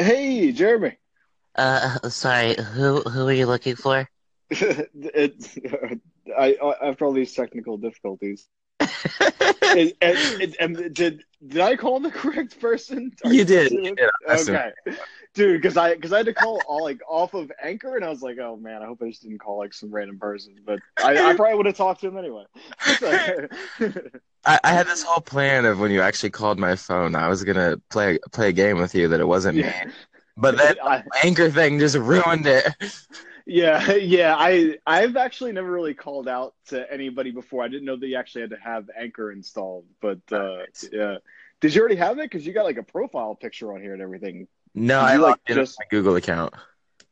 Hey, Jeremy. Uh, sorry, who who are you looking for? it, I, after all these technical difficulties, and, and, and, did did I call the correct person? You did. You did. Okay, dude, because I because I had to call all like off of Anchor, and I was like, oh man, I hope I just didn't call like some random person, but I, I probably would have talked to him anyway. I, I, had this whole plan of when you actually called my phone, I was gonna play play a game with you that it wasn't yeah. me, but that I, Anchor thing just ruined it. Yeah, yeah. I I've actually never really called out to anybody before. I didn't know that you actually had to have Anchor installed. But uh, yeah, did you already have it? Because you got like a profile picture on here and everything. No, I like just my Google account.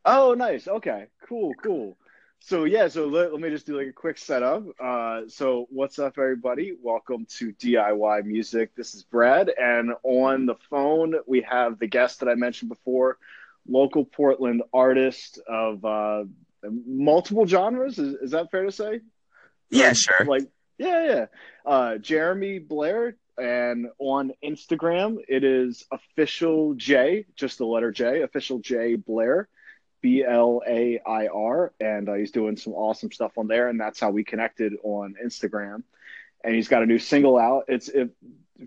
Oh, nice. Okay, cool, cool. So yeah, so let, let me just do like a quick setup. Uh, so what's up, everybody? Welcome to DIY Music. This is Brad, and on the phone we have the guest that I mentioned before, local Portland artist of uh, multiple genres. Is, is that fair to say? Yeah, um, sure. Like, yeah, yeah. Uh, Jeremy Blair, and on Instagram it is official J, just the letter J, official J Blair. B L A I R, and uh, he's doing some awesome stuff on there, and that's how we connected on Instagram. And he's got a new single out. It's it,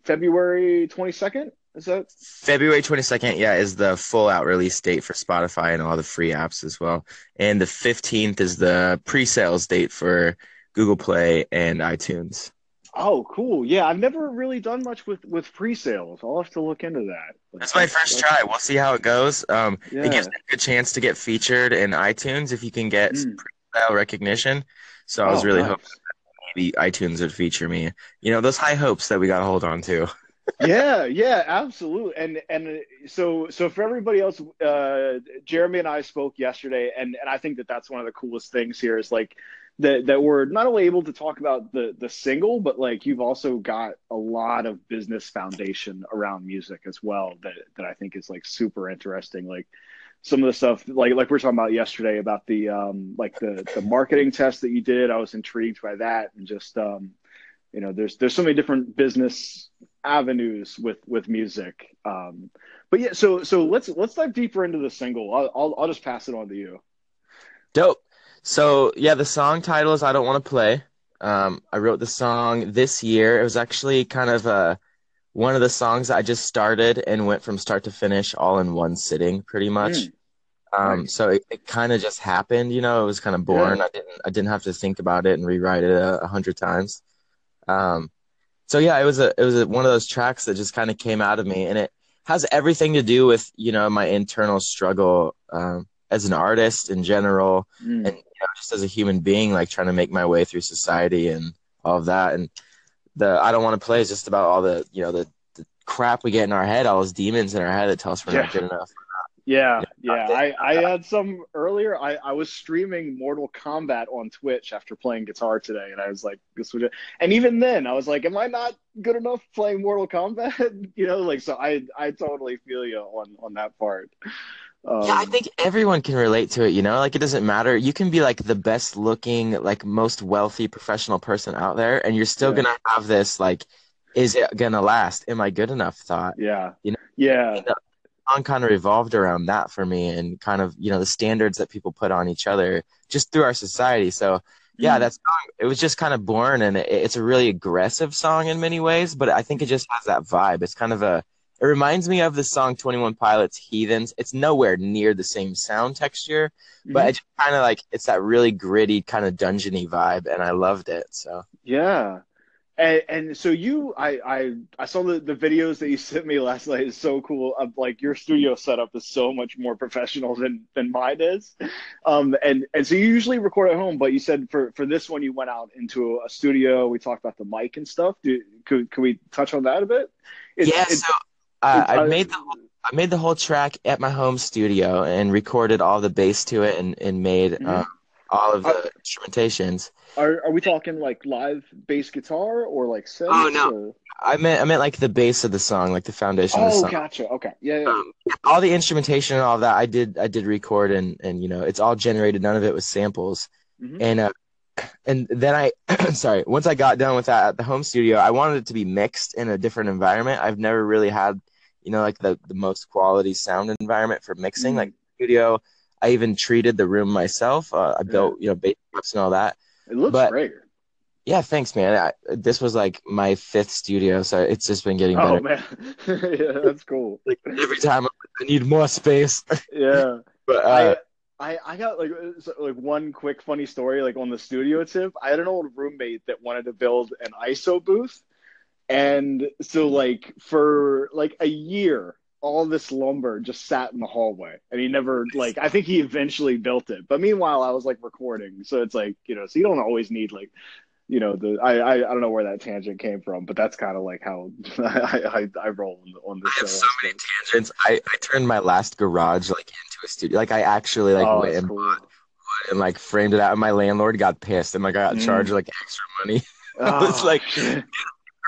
February twenty second. Is that February 22nd? Yeah, is the full out release date for Spotify and all the free apps as well. And the 15th is the pre sales date for Google Play and iTunes. Oh, cool. Yeah, I've never really done much with with pre-sales. I'll have to look into that. That's my first try. We'll see how it goes. Um, yeah. it gives a good chance to get featured in iTunes if you can get mm. pre-sale recognition. So I was oh, really nice. hoping maybe iTunes would feature me. You know, those high hopes that we got to hold on to yeah, yeah, absolutely. And and so so for everybody else, uh, Jeremy and I spoke yesterday, and and I think that that's one of the coolest things here is like that that we're not only able to talk about the the single, but like you've also got a lot of business foundation around music as well that that I think is like super interesting. Like some of the stuff like like we are talking about yesterday about the um like the the marketing test that you did. I was intrigued by that and just um you know there's there's so many different business avenues with with music um but yeah so so let's let's dive deeper into the single i'll i'll, I'll just pass it on to you dope so yeah the song title is i don't want to play um i wrote the song this year it was actually kind of uh one of the songs i just started and went from start to finish all in one sitting pretty much mm. Um, so it, it kind of just happened, you know. It was kind of born. Yeah. I didn't, I didn't have to think about it and rewrite it a, a hundred times. Um, so yeah, it was a it was a, one of those tracks that just kind of came out of me, and it has everything to do with you know my internal struggle um, as an artist in general, mm. and you know, just as a human being, like trying to make my way through society and all of that. And the I don't want to play is just about all the you know the, the crap we get in our head, all those demons in our head that tell us we're yeah. not good enough. Yeah, yeah. I, I had some earlier. I, I was streaming Mortal Kombat on Twitch after playing guitar today, and I was like, this would. And even then, I was like, am I not good enough playing Mortal Kombat? you know, like so. I I totally feel you on on that part. Um, yeah, I think everyone can relate to it. You know, like it doesn't matter. You can be like the best looking, like most wealthy professional person out there, and you're still yeah. gonna have this like, is it gonna last? Am I good enough? Thought. Yeah. You know. Yeah. You know, song kind of revolved around that for me and kind of you know the standards that people put on each other just through our society. So yeah mm. that song it was just kind of born and it, it's a really aggressive song in many ways but i think it just has that vibe. It's kind of a it reminds me of the song 21 pilots heathens. It's nowhere near the same sound texture mm-hmm. but it's kind of like it's that really gritty kind of dungeony vibe and i loved it so. Yeah and, and, so you, I, I, I saw the, the videos that you sent me last night. Is so cool. Of like your studio setup is so much more professional than than mine is. Um, and and so you usually record at home, but you said for for this one you went out into a studio. We talked about the mic and stuff. Do, could could we touch on that a bit? It's, yeah. It's, so uh, I made the I made the whole track at my home studio and recorded all the bass to it and and made mm-hmm. um, all of the uh, instrumentations. Are are we talking like live bass guitar or like synths? Oh no, or... I meant I meant like the base of the song, like the foundation. Oh, of the oh, song. gotcha. Okay, yeah, yeah. Um, all the instrumentation and all that, I did I did record and and you know it's all generated. None of it was samples. Mm-hmm. And uh, and then I sorry, once I got done with that at the home studio, I wanted it to be mixed in a different environment. I've never really had you know, like the the most quality sound environment for mixing. Mm. Like studio, I even treated the room myself. Uh, I built, you know, bass and all that. It looks But- great. Yeah, thanks, man. I, this was like my fifth studio, so it's just been getting Oh better. man, yeah, that's cool. Like every time, I need more space. Yeah. but uh, I, I I got like so- like one quick funny story like on the studio tip. I had an old roommate that wanted to build an ISO booth, and so like for like a year, all this lumber just sat in the hallway, and he never like I think he eventually built it. But meanwhile, I was like recording, so it's like you know, so you don't always need like. You know the I, I I don't know where that tangent came from, but that's kind of like how I, I I roll on the, on the I have so many tangents. I, I turned my last garage like into a studio. Like I actually like oh, went and, cool. and like framed it out, and my landlord got pissed, and like I got Mm. charged like extra money. Oh, like-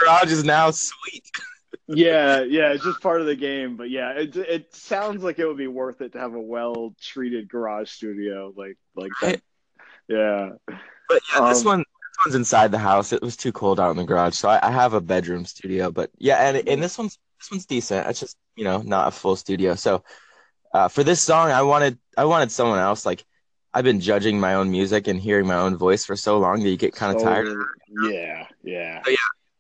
Garage is now sweet. yeah, yeah, it's just part of the game. But yeah, it it sounds like it would be worth it to have a well treated garage studio like like that. Yeah. But yeah, this Um, one this one's inside the house. It was too cold out in the garage, so I, I have a bedroom studio. But yeah, and and this one's this one's decent. It's just you know not a full studio. So uh, for this song, I wanted I wanted someone else. Like I've been judging my own music and hearing my own voice for so long that you get kind of tired. So, Yeah, yeah.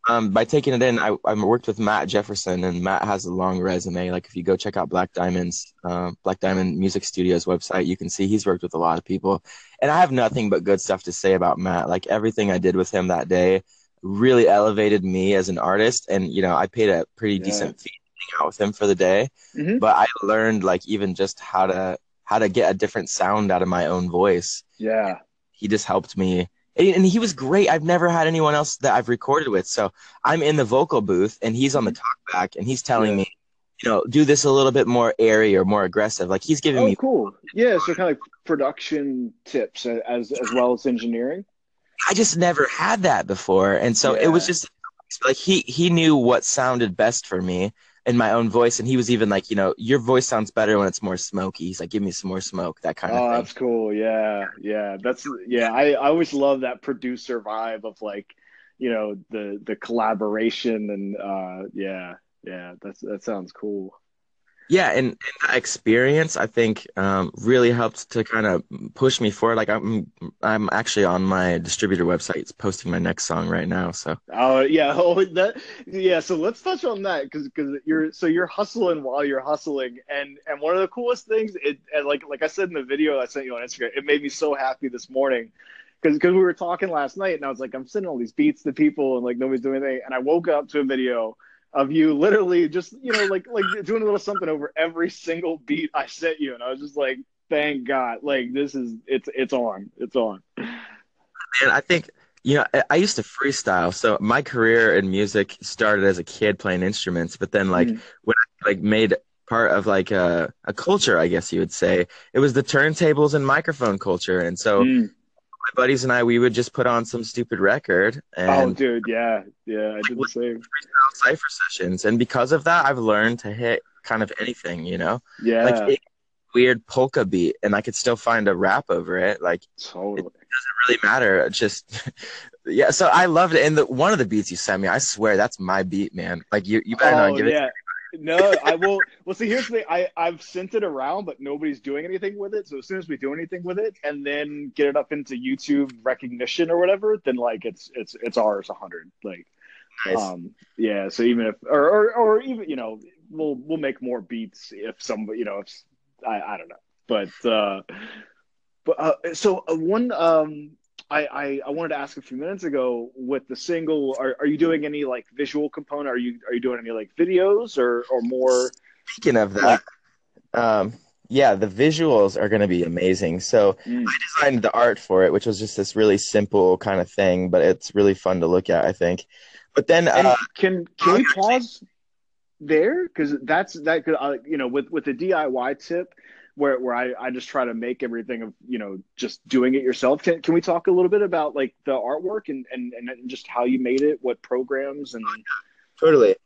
Um, by taking it in, I I worked with Matt Jefferson, and Matt has a long resume. Like if you go check out Black Diamond's uh, Black Diamond Music Studios website, you can see he's worked with a lot of people. And I have nothing but good stuff to say about Matt. Like everything I did with him that day really elevated me as an artist, and you know I paid a pretty Yeah. decent fee to hang out with him for the day. Mhm. But I learned like even just how to how to get a different sound out of my own voice Yeah. he just helped me and he was great. I've never had anyone else that i've recorded with. So i'm in the vocal booth and he's on the mm-hmm. talkback and he's telling Yeah. me you know do this a little bit more airy or more aggressive. Like he's giving Oh, me cool. Yeah, so kind of like production tips as as well as engineering. i just never had that before. And so it was just like he he knew what sounded best for me in my own voice and he was even like you know your voice sounds better when it's more smoky he's like give me some more smoke that kind Oh, of thing Oh, that's cool. Yeah, yeah. That's yeah. I, I always love that producer vibe of like, you know, the the collaboration and uh, yeah, yeah. That's that sounds cool. Yeah, and, and that experience I think um, really helped to kind of push me forward. Like I'm I'm actually on my distributor website posting my next song right now. So Oh yeah. Oh that yeah. So let's touch on that because because you're so you're hustling while you're hustling and and one of the coolest things it and like like I said in the video I sent you on Instagram it made me so happy this morning because because we were talking last night and I was like I'm sending all these beats to people and like nobody's doing anything and I woke up to a video of you literally just you know like like doing a little something over every single beat I sent you and I was just like thank God like this is it's it's on it's on and I think you know I- used to freestyle. So my career in music started as a kid playing instruments, but then like Mm. when I like made part of like a a culture, I guess you would say, it was the turntables and microphone culture. And so Mm. My buddies and I we would just put on some stupid record oh, And oh dude yeah yeah I did the same cipher sessions. And because of that, I've learned to hit kind of anything, you know? yeah Like it, weird polka beat and I could still find a rap over it. Like totally. It doesn't really matter. It's just yeah. So I loved it. And the one of the beats you sent me, I swear that's my beat, man. Like you, you better oh, not give it. No, I will. Well, see, here's the thing. I I've sent it around, but nobody's doing anything with it. So as soon as we do anything with it, and then get it up into YouTube recognition or whatever, then like it's it's it's ours, a hundred. Like, Nice. um, yeah. So even if or, or or even you know we'll we'll make more beats if some you know if I I don't know, but uh, but uh, so uh, one um. I, I, I wanted to ask a few minutes ago with the single. Are, are you doing any like visual component? Are you are you doing any like videos or or more? Speaking of that, um, yeah, the visuals are going to be amazing. So Mm. I designed the art for it, which was just this really simple kind of thing, but it's really fun to look at, I think. But then, uh, can can we pause there because that's that could uh, you know with with the DIY tip where where I I just try to make everything of you know just doing it yourself. Can can we talk a little bit about like the artwork and and and just how you made it, what programs and totally.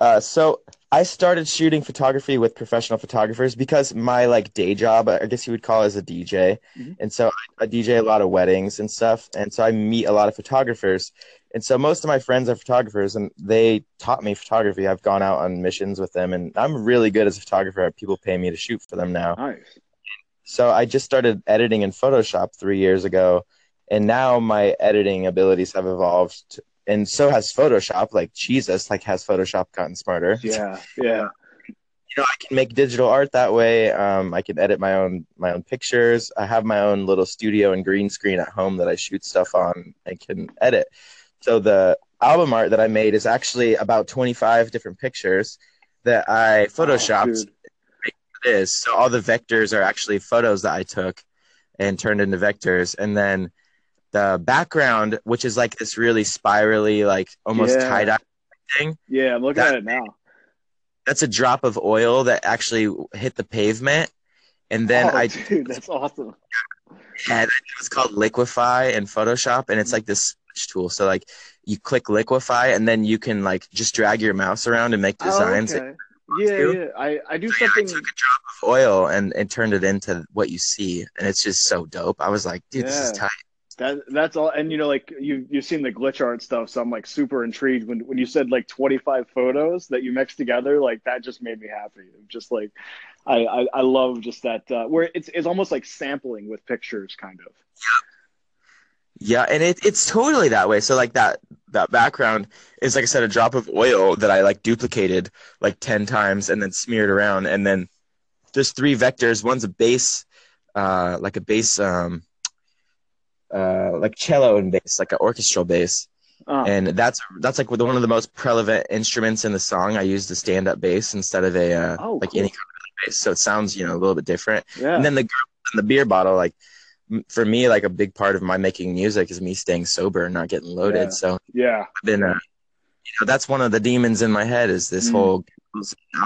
Uh, so I started shooting photography with professional photographers because my like day job, I guess you would call it as a DJ, Mhm. and so I, I DJ a lot of weddings and stuff, and so I meet a lot of photographers, and so most of my friends are photographers, and they taught me photography. I've gone out on missions with them, and I'm really good as a photographer. People pay me to shoot for them now. Nice. So I just started editing in Photoshop three years ago, and now my editing abilities have evolved, to, and so has Photoshop. Like Jesus, like has Photoshop gotten smarter? Yeah, yeah. You know, I can make digital art that way. Um, I can edit my own my own pictures. I have my own little studio and green screen at home that I shoot stuff on. I can edit. So the album art that I made is actually about 25 different pictures that I photoshopped Oh, dude. is. So all the vectors are actually photos that I took and turned into vectors. And then the background, which is like this really spirally, like almost Yeah. tie dye thing, Yeah, I'm looking That- at it now. that's a drop of oil that actually hit the pavement. And then oh, I dude, that's awesome. had it's called Liquify in Photoshop, and it's like this tool. So like you click Liquify, and then you can like just drag your mouse around and make oh, designs. Oh, okay. Yeah, to. yeah. I, I do So, yeah, I something. took a drop of oil and, and turned it into what you see, and it's just so dope. I was like, dude, this is tight. That that's all, and you know, like you you've seen the glitch art stuff, so I'm like super intrigued when when you said like 25 photos that you mixed together, like that just made me happy. Just like I I, I love just that uh, where it's it's almost like sampling with pictures, kind of. Yeah, Yeah, and it, it's totally that way. So like that that background is like I said, a drop of oil that I like duplicated like ten times and then smeared around, and then there's three vectors. One's a base, uh, like a base um, uh, like cello and bass, like an orchestral bass, Uh, and that's that's like one of the most prevalent instruments in the song. I used a stand up bass instead of a uh, Oh, like cool. any kind of bass, so it sounds you know a little bit different. yeah. And then the girl in the beer bottle, like m- for me, like a big part of my making music is me staying sober and not getting loaded. Yeah. So yeah. I've been, uh, you know, that's one of the demons in my head is this Mm. whole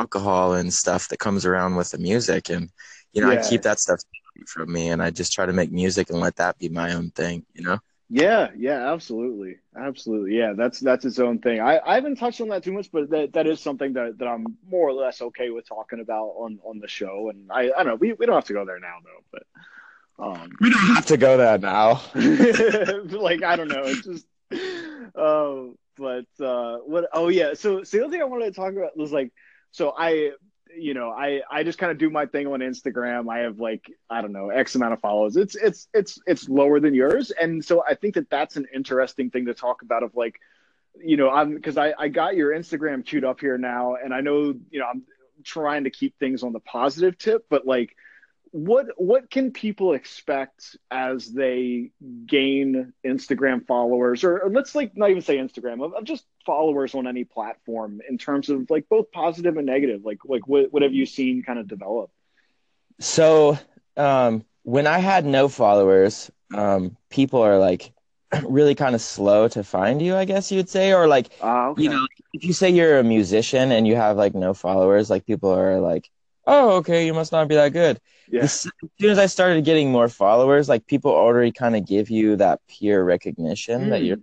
alcohol and stuff that comes around with the music, and you know, Yeah. I keep that stuff from me, and I just try to make music and let that be my own thing. You know. Yeah, yeah, absolutely, absolutely. Yeah, that's that's its own thing. I, I haven't touched on that too much, but that, that is something that, that I'm more or less okay with talking about on, on the show. And I, I don't know, we, we don't have to go there now though, but um, We don't have to go there now. like I don't know, it's just uh, but uh, what? Oh yeah, so so the other thing I wanted to talk about was like, so I you know, I I just kind of do my thing on Instagram. I have like I don't know X amount of followers. It's it's it's it's lower than yours, and so I think that that's an interesting thing to talk about. Of like, you know, I'm because I I got your Instagram queued up here now, and I know you know I'm trying to keep things on the positive tip, but like. What what can people expect as they gain Instagram followers, or, or let's like not even say Instagram, of, of just followers on any platform in terms of like both positive and negative. Like like what what have you seen kind of develop? So, um, when I had no followers, um, people are like really kind of slow to find you, I guess you'd say, or like Ah, okay. you know, if you say you're a musician and you have like no followers, like people are like, "Oh, okay, you must not be that good." yeah, As soon as I started getting more followers, like people already kind of give you that peer recognition that Mm. you're.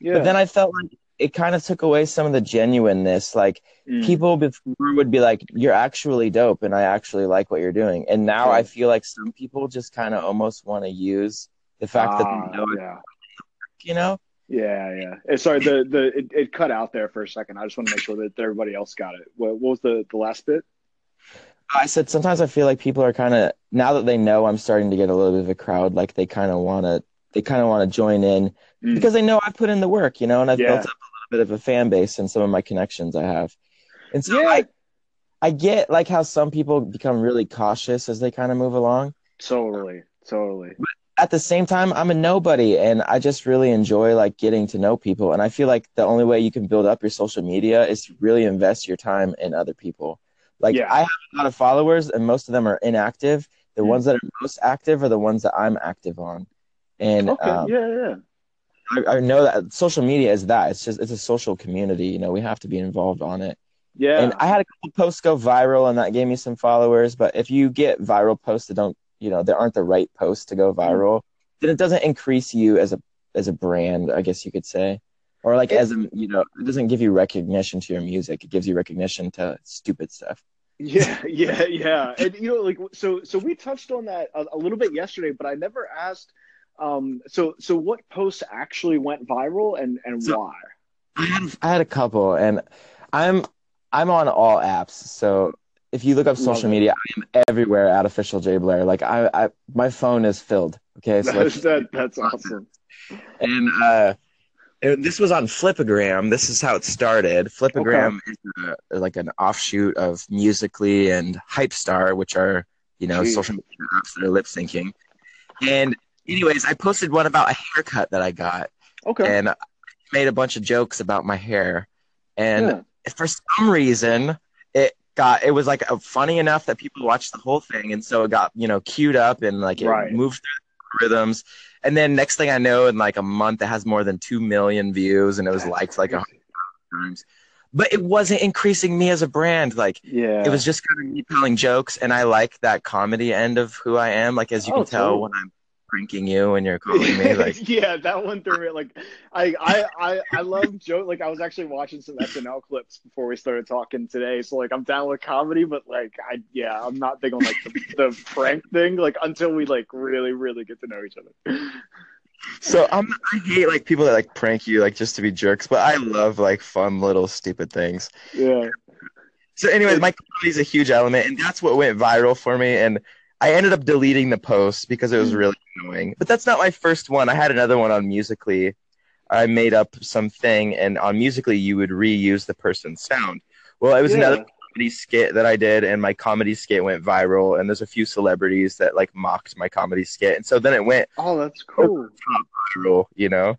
yeah. But then I felt like it kind of took away some of the genuineness. Like Mm. people before would be like, "You're actually dope," and I actually like what you're doing. And now Yeah. I feel like some people just kind of almost want to use the fact that Ah, they know it, yeah. you know. Yeah, yeah. Sorry, the the it, it cut out there for a second. I just want to make sure that everybody else got it. What, what was the the last bit? I said sometimes I feel like people are kind of now that they know I'm starting to get a little bit of a crowd, like they kind of want to they kind of want to join in Mm. because they know I've put in the work, you know, and I've Yeah. built up a little bit of a fan base and some of my connections I have. And so Yeah. I I get like how some people become really cautious as they kind of move along. Totally, totally. At the same time, I'm a nobody and I just really enjoy like getting to know people. And I feel like the only way you can build up your social media is to really invest your time in other people. Like Yeah. I have a lot of followers and most of them are inactive. The ones that are most active are the ones that I'm active on. And Okay, um, yeah, yeah. I, I know that social media is that. It's just it's a social community. You know, we have to be involved on it. Yeah. And I had a couple posts go viral, and that gave me some followers. But if you get viral posts that don't, you know, there aren't the right posts to go viral, then it doesn't increase you as a as a brand. I guess you could say. Or like It- as a you know, it doesn't give you recognition to your music. It gives you recognition to stupid stuff. Yeah, yeah, yeah. And you know, like so so we touched on that a, a little bit yesterday, but I never asked um so so what posts actually went viral and and So- why? I had I had a couple, and I'm I'm on all apps. So if you look up social Love it. media, I am everywhere at official J Blair. Like I, I my phone is filled. Okay, so That's, that, that's awesome. and uh, it- this was on Flipagram. This is how it started. Flipagram is a, like an offshoot of Musically and Hypestar, which are you know Jeez. social media apps that are lip syncing. And anyways, I posted one about a haircut that I got, Okay. and I made a bunch of jokes about my hair. And yeah. for some reason it got it was like uh, funny enough that people watched the whole thing and so it got you know queued up and like it Right. moved through the rhythms and then next thing i know in like a month it has more than 2 million views and it was liked like a hundred times but it wasn't increasing me as a brand like Yeah. it was just kind of me telling jokes and i like that comedy end of who i am like as you Oh, can tell totally. when i'm pranking you and you're calling me like yeah, that one threw me like I I I I love joke like I was actually watching some SNL clips before we started talking today. So like I'm down with comedy, but like I yeah, I'm not big on like the, the prank thing like until we like really really get to know each other. So I'm I hate like people that like prank you like just to be jerks, but I love like fun little stupid things. Yeah. So anyways, my comedy is a huge element, and that's what went viral for me. And I ended up deleting the post because it was really annoying. But that's not my first one. I had another one on Musically. I made up something, and on Musically you would reuse the person's sound. Well, it was Yeah. another comedy skit that I did, and my comedy skit went viral. And there's a few celebrities that like mocked my comedy skit, and so then it went Oh, that's cool. viral. You know.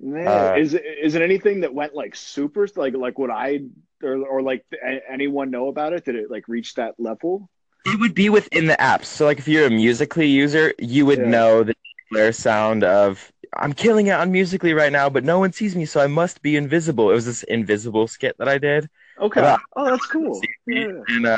Man, Uh, is it is it anything that went like super like like would I or or like anyone know about it? Did it like reach that level? It would be within the apps. So, like, if you're a Musically user, you would Yeah. know the clear sound of "I'm killing it on Musically right now, but no one sees me, so I must be invisible." It was this invisible skit that I did, Okay. Yeah. Oh, that's cool. Yeah. and uh,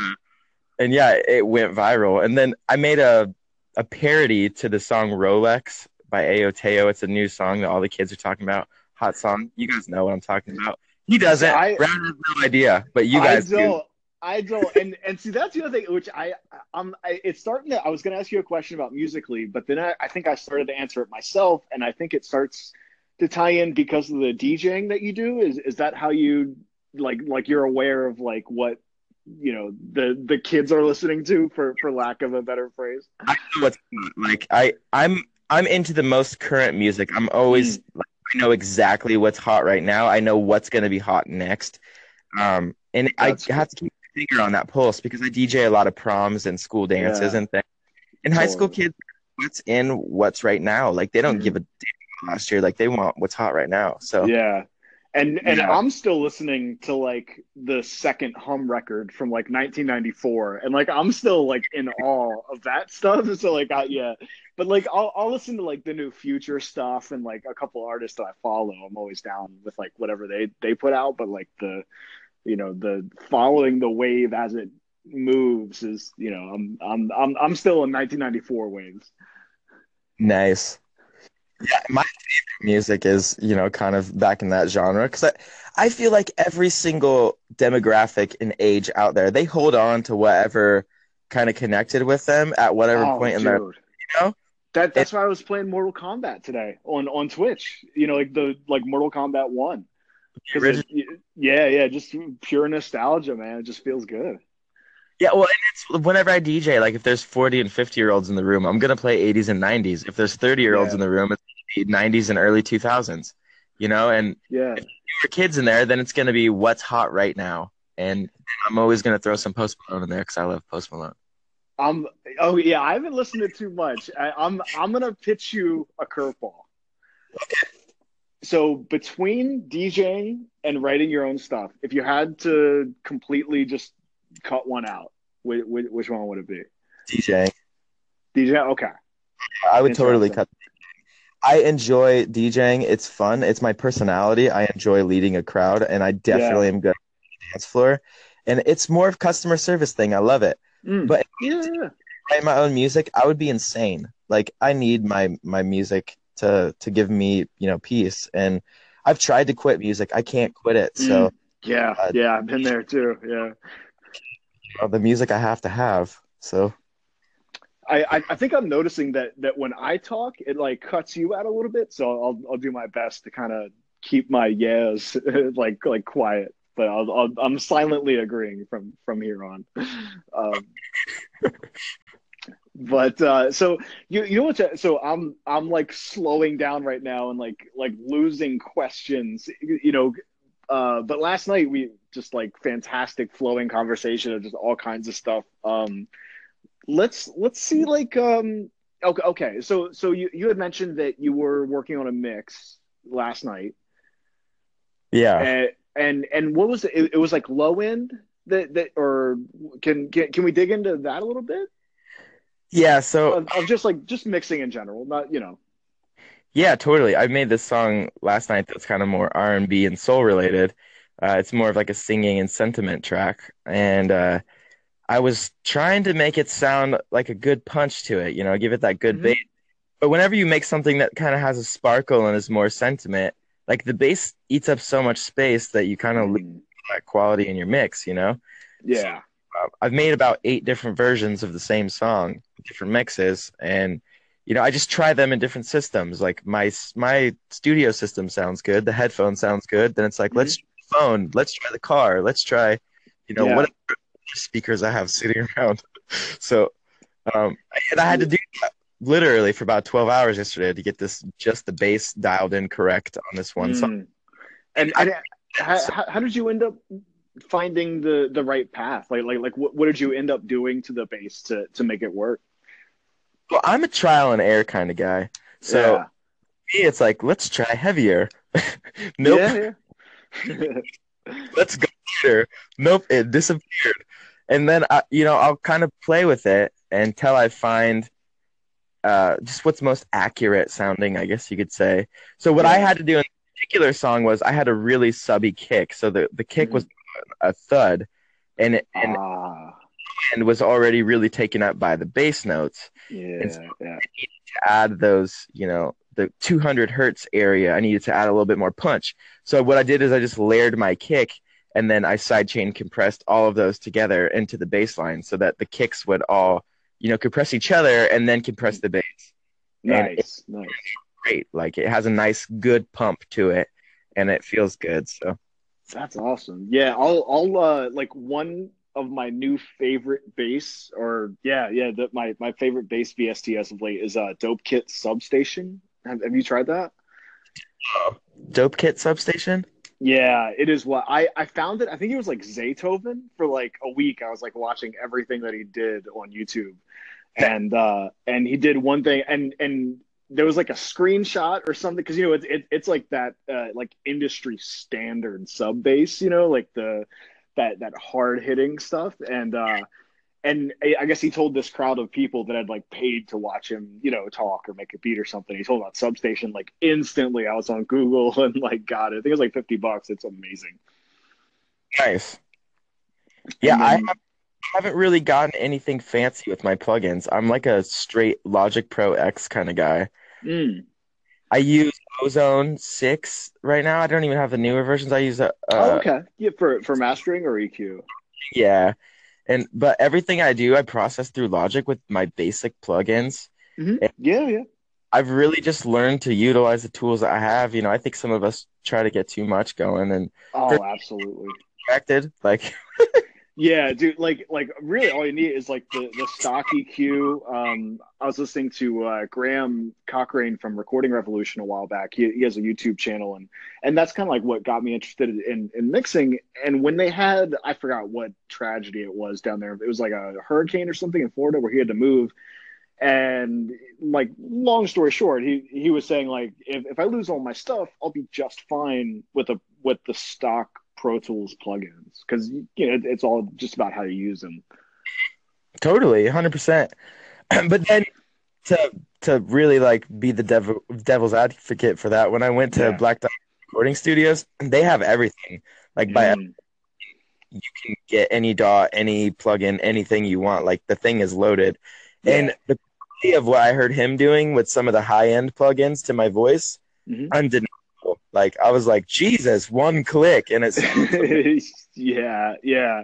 and yeah, it went viral. And then I made a a parody to the song "Rolex" by Aoteo. It's a new song that all the kids are talking about. Hot song. You guys know what I'm talking about. He doesn't. I- Brad has no idea, but you guys do. I don't. And and see, that's the other thing, which I I'm. I, it's starting to. I was going to ask you a question about musically, but then I, I think I started to answer it myself, and I think it starts to tie in because of the DJing that you do. Is is that how you like like you're aware of like what you know the the kids are listening to for for lack of a better phrase? I know what's like I I'm I'm into the most current music. I'm always like, I know exactly what's hot right now. I know what's gonna be hot next. Um, and That's I have to keep finger on that pulse because I DJ a lot of proms and school dances Yeah. and things. And high school kids, what's in what's right now? Like they don't Mhm. give a damn last year. Like they want what's hot right now. So Yeah. And and Yeah. I'm still listening to like the second hum record from like 1994 and like I'm still like in awe of that stuff so like I, yeah but like I'll I'll listen to like the new future stuff and like a couple artists that I follow I'm always down with like whatever they they put out but like the you know the following the wave as it moves is you know I'm I'm I'm I'm still in 1994 waves Nice. Yeah, my favorite music is, you know, kind of back in that genre because I, I feel like every single demographic and age out there, they hold on to whatever kind of connected with them at whatever Oh, point in their, you know? That that's why I was playing Mortal Kombat today on on Twitch. You know, like the like Mortal Kombat One. 'Cause Original- it- yeah, yeah, just pure nostalgia, man. It just feels good. Yeah, well, and it's whenever I DJ, like if there's 40 and 50 year olds in the room, I'm gonna play 80s and 90s. If there's 30 year olds Yeah. in the room, it's gonna be 90s and early 2000s, you know? And Yeah, for kids in there, then it's gonna be what's hot right now. And I'm always gonna throw some Post Malone in there because I love Post Malone. I'm. Oh yeah, I haven't listened to too much. I, I'm I'm gonna pitch you a curveball. So between DJing and writing your own stuff, if you had to completely just cut one out, which, which one would it be? DJ. DJ. Okay. I would totally cut. I enjoy DJing. It's fun. It's my personality. I enjoy leading a crowd, and I definitely am good on the dance floor. And it's more of customer service thing. I love it. Mm. But- yeah, yeah. Write my own music, I would be insane. Like I need my my music to to give me you know peace, and I've tried to quit music. I can't quit it. So Yeah, Uh, yeah, I've been there too. Yeah. the music I have to have. So I, I, I think I'm noticing that that when I talk, it like cuts you out a little bit. So I'll I'll do my best to kind of keep my yes like like quiet. But I'll, I'll I'm silently agreeing from from here on. Um, but uh, so you you know what? So I'm I'm like slowing down right now and like like losing questions. You, know. Uh, but last night we just like fantastic flowing conversation of just all kinds of stuff. Um, let's let's see like um okay okay so so you you had mentioned that you were working on a mix last night yeah. and and and what was it it, it was like low end that that or can, can can we dig into that a little bit Yeah, so of just like just mixing in general not you know yeah, totally. I made this song last night that's kind of more R&B and soul related. Uh, it's more of like a singing and sentiment track, and uh, I was trying to make it sound like a good punch to it, you know, give it that good Mhm. bass. But whenever you make something that kind of has a sparkle and is more sentiment, like the bass eats up so much space that you kind of lose Mm, that quality in your mix, you know? yeah Uh, I've made about eight different versions of the same song, different mixes, and you know, I just try them in different systems. Like my my studio system sounds good, the headphone sounds good. Then it's like, let's try the phone, let's try the car, let's try, you know, Yeah. whatever speakers I have sitting around. So, um, and I had to do that literally for about twelve hours yesterday to get this just the bass dialed in correct on this one song. Mm. and, and how, how, how did you end up finding the the right path like like like what, what did you end up doing to the bass to to make it work Well, I'm a trial and error kind of guy. So yeah. me, it's like, let's try heavier. nope. Yeah, yeah. let's go later. Nope, it disappeared. And then I, you know, I'll kind of play with it until I find uh, just what's most accurate sounding, I guess you could say. So what I had to do in particular song was I had a really subby kick. So the the kick was a thud, and it, and ah, and was already really taken up by the bass notes. yeah, so- yeah. To add those, you know, the 200 hertz area, I needed to add a little bit more punch. So what I did is I just layered my kick and then I sidechain compressed all of those together into the bass line so that the kicks would all, you know, compress each other and then compress the bass. Nice, nice. Great. Like it has a nice, good pump to it and it feels good. So That's awesome. Yeah, I'll I'll uh like one of my new favorite bass or yeah, yeah, the, my my favorite bass VSTS of late is uh Dope Kit Substation. Have, have you tried that? Dope Kit Substation? Yeah, it is what I I found it. I think it was like Zaytoven for like a week. I was like watching everything that he did on YouTube, and uh and he did one thing, and and there was like a screenshot or something because you know it's it, it's like that uh like industry standard sub bass, you know, like the that that hard hitting stuff, and uh and I guess he told this crowd of people that had like paid to watch him, you know, talk or make a beat or something. He told about Substation like instantly. I was on Google and like got it. I think it was like fifty bucks. It's amazing. Nice. Yeah, And I have, haven't really gotten anything fancy with my plugins. I'm like a straight Logic Pro X kind of guy. Mm. I use Ozone 6 right now. I don't even have the newer versions. I use a, oh, uh, okay. Yeah, for for mastering or EQ. yeah. And but everything I do, I process through Logic with my basic plugins. Yeah, yeah. I've really just learned to utilize the tools that I have. You know, I think some of us try to get too much going and Oh, absolutely. distracted. Like, Yeah, dude. Like, like really, all you need is like the the stock EQ. Um, I was listening to uh, Graham Cochrane from Recording Revolution a while back. He, he has a YouTube channel, and and that's kind of like what got me interested in in mixing. And when they had, I forgot what tragedy it was down there. It was like a hurricane or something in Florida where he had to move. And like, long story short, he he was saying like, if if I lose all my stuff, I'll be just fine with a with the stock Pro Tools plugins because you know it's all just about how you use them. totally, 100%. but then to to really like be the devil devil's advocate for that, when I went to Yeah. Black Dot Recording Studios, they have everything. Like by Mm. you can get any DAW, any plugin, anything you want. Like the thing is loaded. And the quality of what I heard him doing with some of the high end plugins to my voice, Mhm. undeniable. Like I was like, Jesus, one click, and it's yeah, yeah,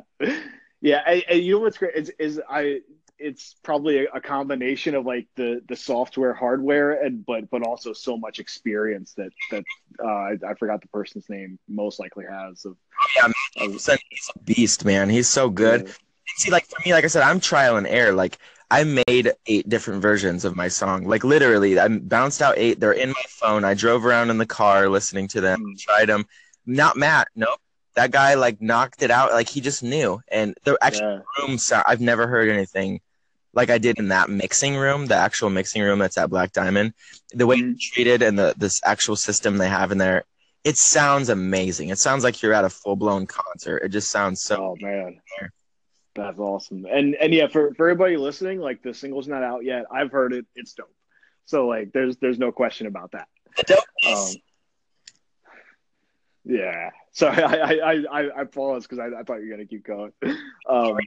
yeah. And, and you know what's great is, is I. It's probably a, a combination of like the the software, hardware, and but but also so much experience that that uh, I, I forgot the person's name most likely has. Of, yeah, man, of he's a beast, man. He's so good. See, like for me, like I said, I'm trial and error. Like I made eight different versions of my song. Like literally, I bounced out eight. They're in my phone. I drove around in the car listening to them, Mm. tried them. Not Matt. Nope. That guy like knocked it out. Like he just knew. And the actual Yeah. room sound. I've never heard anything like I did in that mixing room, the actual mixing room that's at Black Diamond. The way it's treated and the this actual system they have in there, it sounds amazing. It sounds like you're at a full blown concert. It just sounds so. Oh man, that's awesome. And and yeah, for for everybody listening, like the single's not out yet. I've heard it. It's dope. So like, there's there's no question about that. Um, yeah. Sorry, I I I I, paused because I, I thought you were gonna keep going. Um,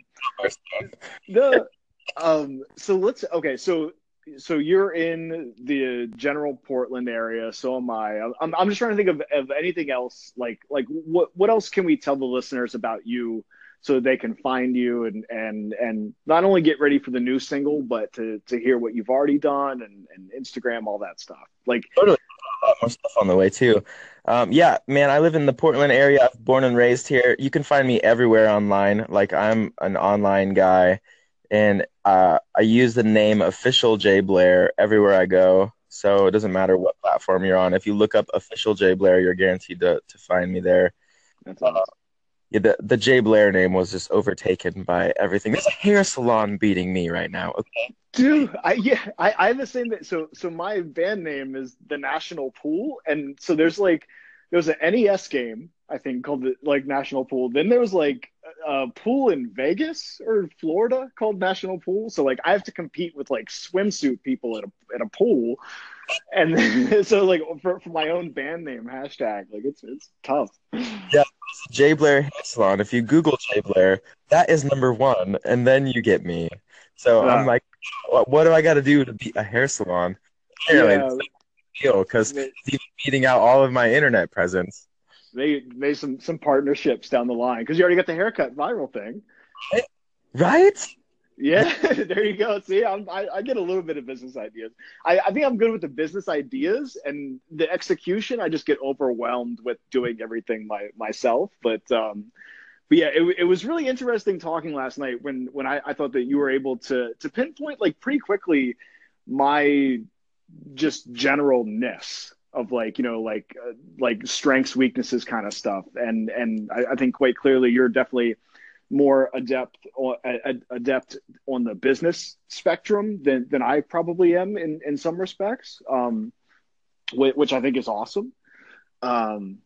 the um. So let's okay. So so you're in the general Portland area. So am I. I'm I'm just trying to think of of anything else. Like like what what else can we tell the listeners about you? So they can find you and and and not only get ready for the new single, but to to hear what you've already done and, and Instagram, all that stuff. Like a lot more stuff on the way too. Um, yeah, man, I live in the Portland area. I'm born and raised here. You can find me everywhere online. Like I'm an online guy, and uh, I use the name official J Blair everywhere I go. So it doesn't matter what platform you're on. If you look up official J Blair, you're guaranteed to to find me there. that's awesome. Yeah, the the J Blair name was just overtaken by everything. There's a hair salon beating me right now. Okay. Dude, I yeah, I, I have the same. So so my band name is the National Pool, and so there's like there was an NES game I think called the like National Pool. Then there was like a pool in Vegas or Florida called National Pool. So like I have to compete with like swimsuit people at a at a pool, and then, so like for, for my own band name hashtag like it's it's tough. Yeah, J Blair hair salon. If you Google J Blair, that is number one, and then you get me. So Yeah. I'm like, what, what do I got to do to be a hair salon? Apparently, Yeah. it's deal because beating out all of my internet presence. They made some some partnerships down the line because you already got the haircut viral thing. Right? Yeah, there you go. See, I'm, I, I get a little bit of business ideas. I, I think I'm good with the business ideas and the execution. I just get overwhelmed with doing everything my, myself. But um, but yeah, it, it was really interesting talking last night when when I, I thought that you were able to to pinpoint like pretty quickly my just generalness of like you know like uh, like strengths weaknesses kind of stuff and and I, I think quite clearly you're definitely more adept adept on the business spectrum than than I probably am in in some respects, um, which, which I think is awesome. Um,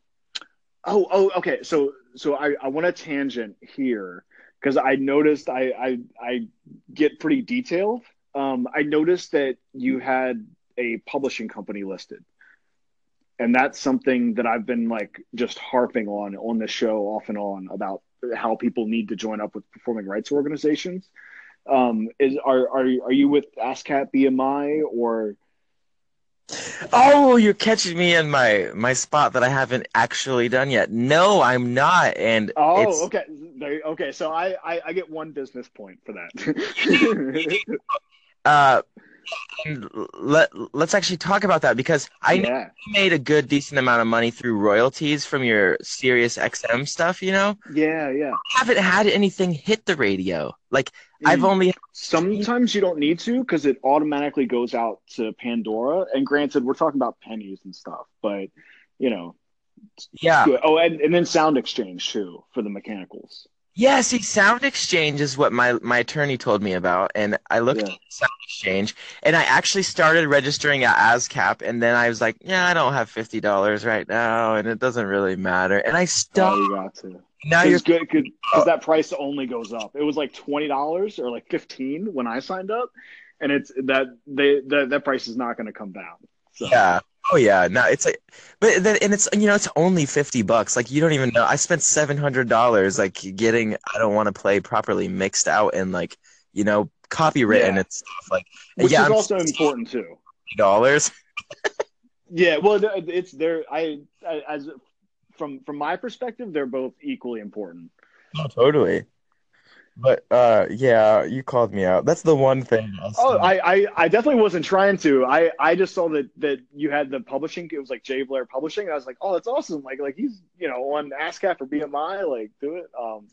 oh oh okay, so so I I want a tangent here because I noticed I I I get pretty detailed. Um, I noticed that you had a publishing company listed. And that's something that I've been like just harping on on the show off and on about how people need to join up with performing rights organizations. Um, is are are you, are you with ASCAP BMI or Oh, you're catching me in my my spot that I haven't actually done yet. No, I'm not, and oh it's okay there, okay so I, I I get one business point for that. uh. And Let Let's actually talk about that because I know yeah you made a good decent amount of money through royalties from your Sirius XM stuff. You know, yeah yeah. I haven't had anything hit the radio. Like I've Mm. only Sometimes you don't need to because it automatically goes out to Pandora. And granted, we're talking about pennies and stuff, but you know, yeah. Oh, and, and then Sound Exchange too for the mechanicals. Yeah. See, Sound Exchange is what my my attorney told me about, and I looked Yeah. at Sound Exchange, and I actually started registering at ASCAP, and then I was like, yeah, I don't have fifty dollars right now, and it doesn't really matter, and I Oh, stopped. you got to. now you're good because oh. that price only goes up. It was like twenty dollars or like fifteen when I signed up, and it's that they that that price is not going to come down. So, Yeah. Oh yeah. No, it's like, but then and it's you know it's only fifty bucks. Like you don't even know. I spent seven hundred dollars like getting I don't want to play properly mixed out and like you know copywritten Yeah. and stuff like which yeah is I'm also important too. dollars. Yeah, well, it's there. I, I as from from my perspective, they're both equally important. Oh, totally. But uh, yeah, you called me out. That's the one thing. I'll Oh. I, I, I definitely wasn't trying to. I, I just saw that that you had the publishing. It was like J Blair Publishing. And I was like, oh, that's awesome. Like, like he's you know on ASCAP or BMI. Like, do it. Um,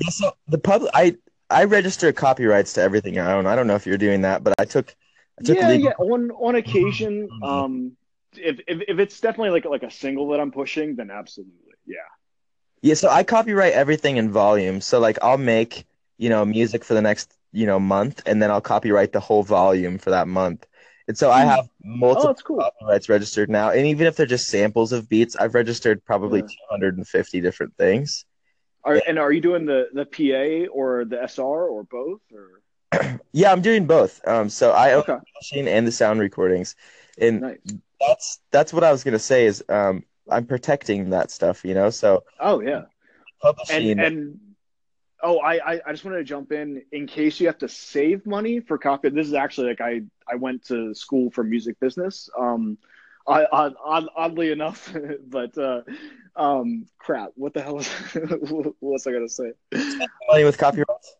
Yeah, so the pub, I I register copyrights to everything I own. I don't know if you're doing that, but I took I took yeah, legal. yeah. On on occasion, um, if, if if it's definitely like like a single that I'm pushing, then absolutely, yeah. Yeah, so I copyright everything in volume. So like I'll make, you know, music for the next, you know, month and then I'll copyright the whole volume for that month. And so I Hmm. have Oh, multiple that's cool. copyrights registered now. And even if they're just samples of beats, I've registered probably Yeah. 250 different things. Are, and are you doing the the PA or the SR or both? Or Yeah, I'm doing both. Um, so I own okay, the machine and the sound recordings. And nice. that's that's what I was gonna say is um I'm protecting that stuff, you know. So Oh yeah. publishing and and oh I, I i just wanted to jump in in case you have to save money for copy this is actually like i i went to school for music business um I, odd, odd, oddly enough but uh um crap what the hell was what was i gonna say money with copyrights.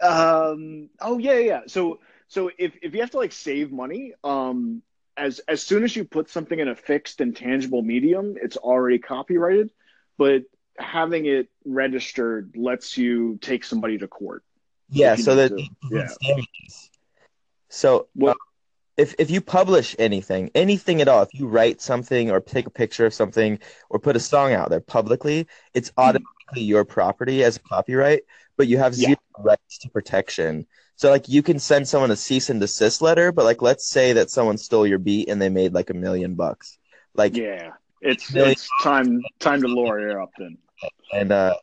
um oh yeah yeah so so if if you have to like save money um as as soon as you put something in a fixed and tangible medium it's already copyrighted but having it registered lets you take somebody to court Yeah, so that yeah. So well, uh, if if you publish anything, anything at all, if you write something or take a picture of something or put a song out there publicly, it's automatically your property as a copyright, but you have Yeah. zero rights to protection. So like you can send someone a cease and desist letter, but like let's say that someone stole your beat and they made like a million bucks. Like yeah it's it's time time to lawyer up then and uh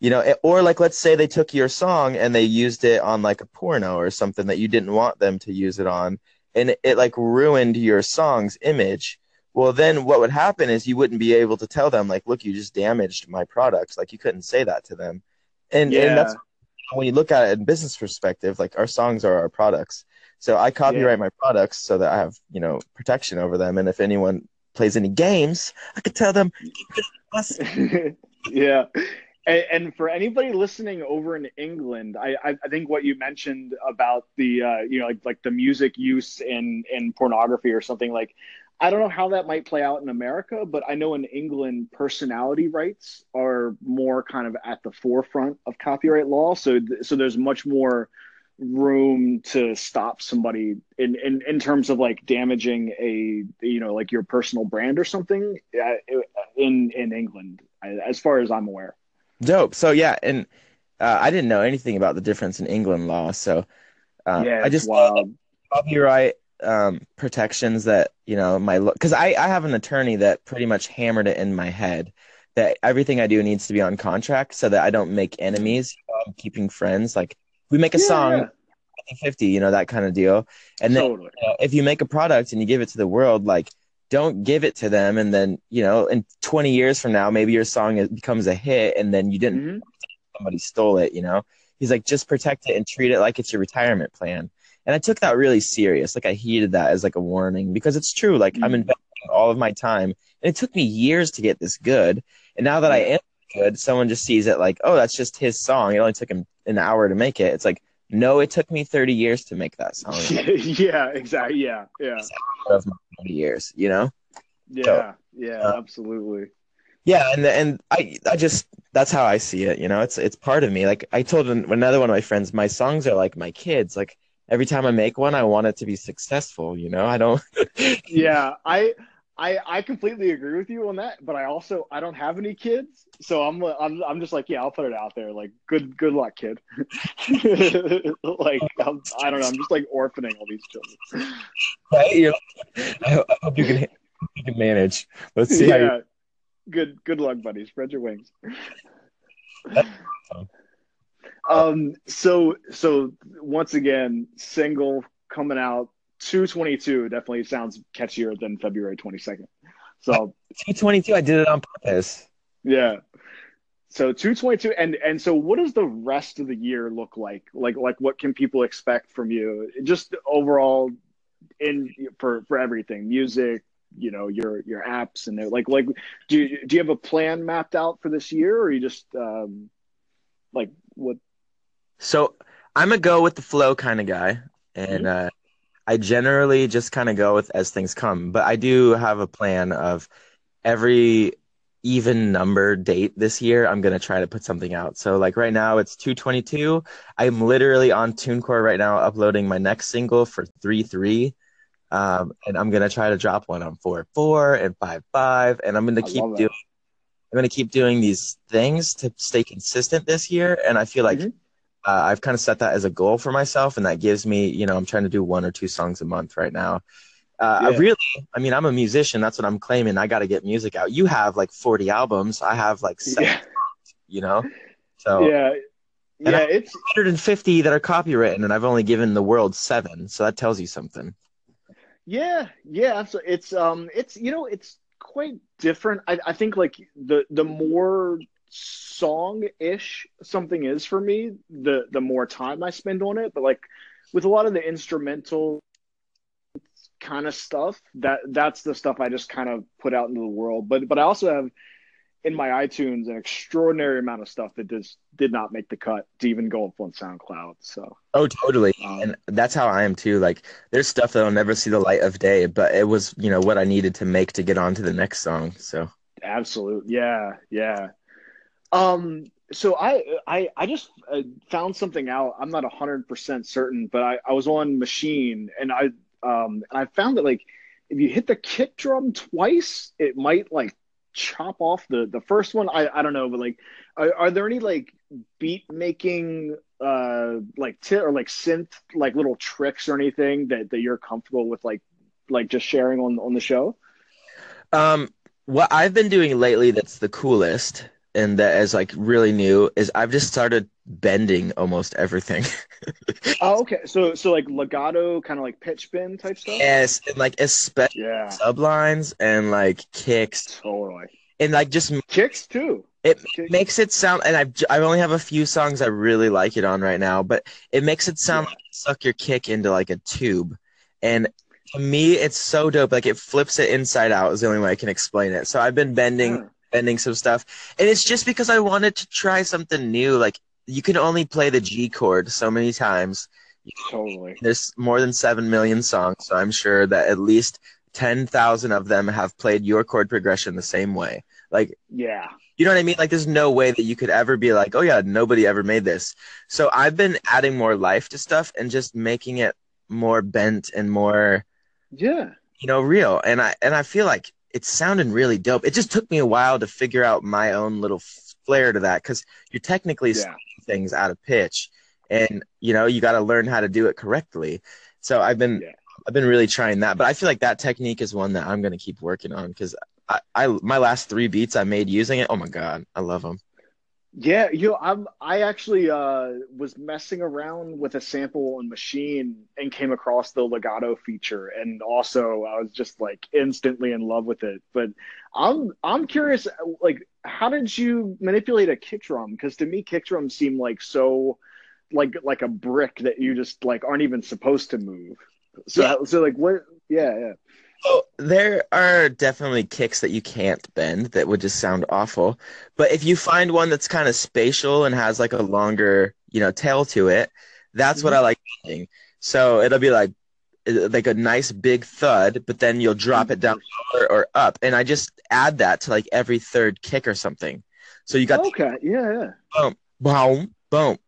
you know or like let's say they took your song and they used it on like a porno or something that you didn't want them to use it on and it, it like ruined your song's image well then what would happen is you wouldn't be able to tell them like look you just damaged my products. Like you couldn't say that to them. And yeah and that's when you look at it in business perspective like our songs are our products. So i copyright my products so that i have you know protection over them. And if anyone plays any games i could tell them. yeah. And, and for anybody listening over in England, I, I, I think what you mentioned about the uh, you know like like the music use in in pornography or something like I don't know how that might play out in America, but I know in England personality rights are more kind of at the forefront of copyright law. So th- so there's much more room to stop somebody in, in, in terms of like damaging a you know like your personal brand or something uh, in in England as far as I'm aware. Dope. So yeah, and uh, I didn't know anything about the difference in England law. So uh, yeah, I just wild. copyright um, protections that you know my because I I have an attorney that pretty much hammered it in my head that everything I do needs to be on contract so that I don't make enemies. I'm keeping friends. Like we make a Yeah, song 50 you know that kind of deal. And then totally. you know, if you make a product and you give it to the world, like don't give it to them. And then you know in 20 years from now maybe your song becomes a hit and then you didn't Mhm. somebody stole it you know? He's like just protect it and treat it like it's your retirement plan. And i took that really serious. Like i heeded that as like a warning because it's true. Like i'm Mhm. investing all of my time. And it took me years to get this good. And now that i am good someone just sees it like oh that's just his song. It only took him an hour to make it. It's like no it took me 30 years to make that song yeah, exactly. Yeah, yeah, of my 30 years you know yeah, yeah, uh, absolutely. Yeah, and and I I just that's how I see it. You know, it's it's part of me. Like I told another one of my friends, my songs are like my kids. Like every time I make one, I want it to be successful. You know, I don't. Yeah, I, I, I completely agree with you on that. But I also I don't have any kids, so I'm I'm I'm just like yeah, I'll put it out there. Like good good luck, kid. like I'm, I don't know, I'm just like orphaning all these children. right? You're I, I hope you can you can manage. Let's see how you. yeah, good good luck, buddy. Spread your wings. um. So so once again, single coming out. 222 definitely sounds catchier than February 22nd. So 222. I did it on purpose. Yeah. So 222 and and so what does the rest of the year look like? Like like what can people expect from you? Just overall in for for everything, music, you know your your apps and like like do you, do you have a plan mapped out for this year or you just um like what So I'm a go with the flow kind of guy, and uh, I generally just kind of go with as things come. But I do have a plan of every even number date this year, I'm gonna try to put something out. So like right now it's 222. I'm literally on TuneCore right now uploading my next single for 3-3. Um, and I'm gonna try to drop one on 4-4 and 5-5. And I'm gonna I keep doing I'm gonna keep doing these things to stay consistent this year. And I feel like Mhm. Uh, I've kind of set that as a goal for myself, and that gives me, you know, I'm trying to do one or two songs a month right now. Uh, I really, I mean, I'm a musician. That's what I'm claiming. I got to get music out. You have like 40 albums. I have like seven, yeah you know? So yeah yeah it's 150 that are copywritten, and I've only given the world seven. So that tells you something. Yeah, yeah, so it's um it's you know it's quite different. I, I think like the the more song-ish something is for me, the the more time I spend on it. But like with a lot of the instrumental kind of stuff, that that's the stuff I just kind of put out into the world. But but I also have in my iTunes an extraordinary amount of stuff that just did not make the cut to even go up on SoundCloud. So Oh, totally. um, And that's how I am too. Like, there's stuff that'll never see the light of day, but it was, you know, what I needed to make to get on to the next song. So, Absolute. Yeah, yeah. Um, so I I I just uh, found something out. I'm not 100% certain, but I I was on Maschine and I um and I found that like if you hit the kick drum twice, it might like chop off the the first one. I I don't know, but like are, are there any like beat making uh like t or like synth like little tricks or anything that that you're comfortable with like like just sharing on on the show? um, what I've been doing lately that's the coolest and that is like really new is I've just started bending almost everything. Oh, okay. So, so like legato, kind of like pitch bend type stuff. Yes, and like especially Yeah, sublines and like kicks totally. and like just Kicks too. It Kick- makes it sound, and I've I only have a few songs I really like it on right now, but it makes it sound Yeah. like you suck your kick into like a tube, and to me it's so dope. Like it flips it inside out is the only way I can explain it. So I've been bending. Bending some stuff, and it's just because I wanted to try something new. Like you can only play the G chord so many times. Totally. There's more than seven million songs, so I'm sure that at least ten thousand of them have played your chord progression the same way. Like Yeah. you know what I mean? Like, there's no way that you could ever be like, oh, yeah, nobody ever made this. So I've been adding more life to stuff and just making it more bent and more, Yeah. you know, real. And I and I feel like it's sounding really dope. It just took me a while to figure out my own little flair to that because you're technically Yeah. things out of pitch, and you know, you got to learn how to do it correctly. So I've been Yeah. I've been really trying that, but I feel like that technique is one that I'm gonna keep working on because I, I my last three beats I made using it. Oh my god, I love them. Yeah, you know, I'm I actually uh was messing around with a sample on Maschine and came across the legato feature and also I was just like instantly in love with it. But I'm I'm curious like how did you manipulate a kick drum? Because to me kick drums seem like so like like a brick that you just like aren't even supposed to move. So Yeah. so like what yeah, yeah. There are definitely kicks that you can't bend that would just sound awful. But if you find one that's kind of spatial and has like a longer, you know, tail to it, that's what I like bending. So it'll be like uh, like a nice big thud, but then you'll drop it down lower or up, and I just add that to like every third kick or something. So you got Okay, yeah, yeah. boom, boom,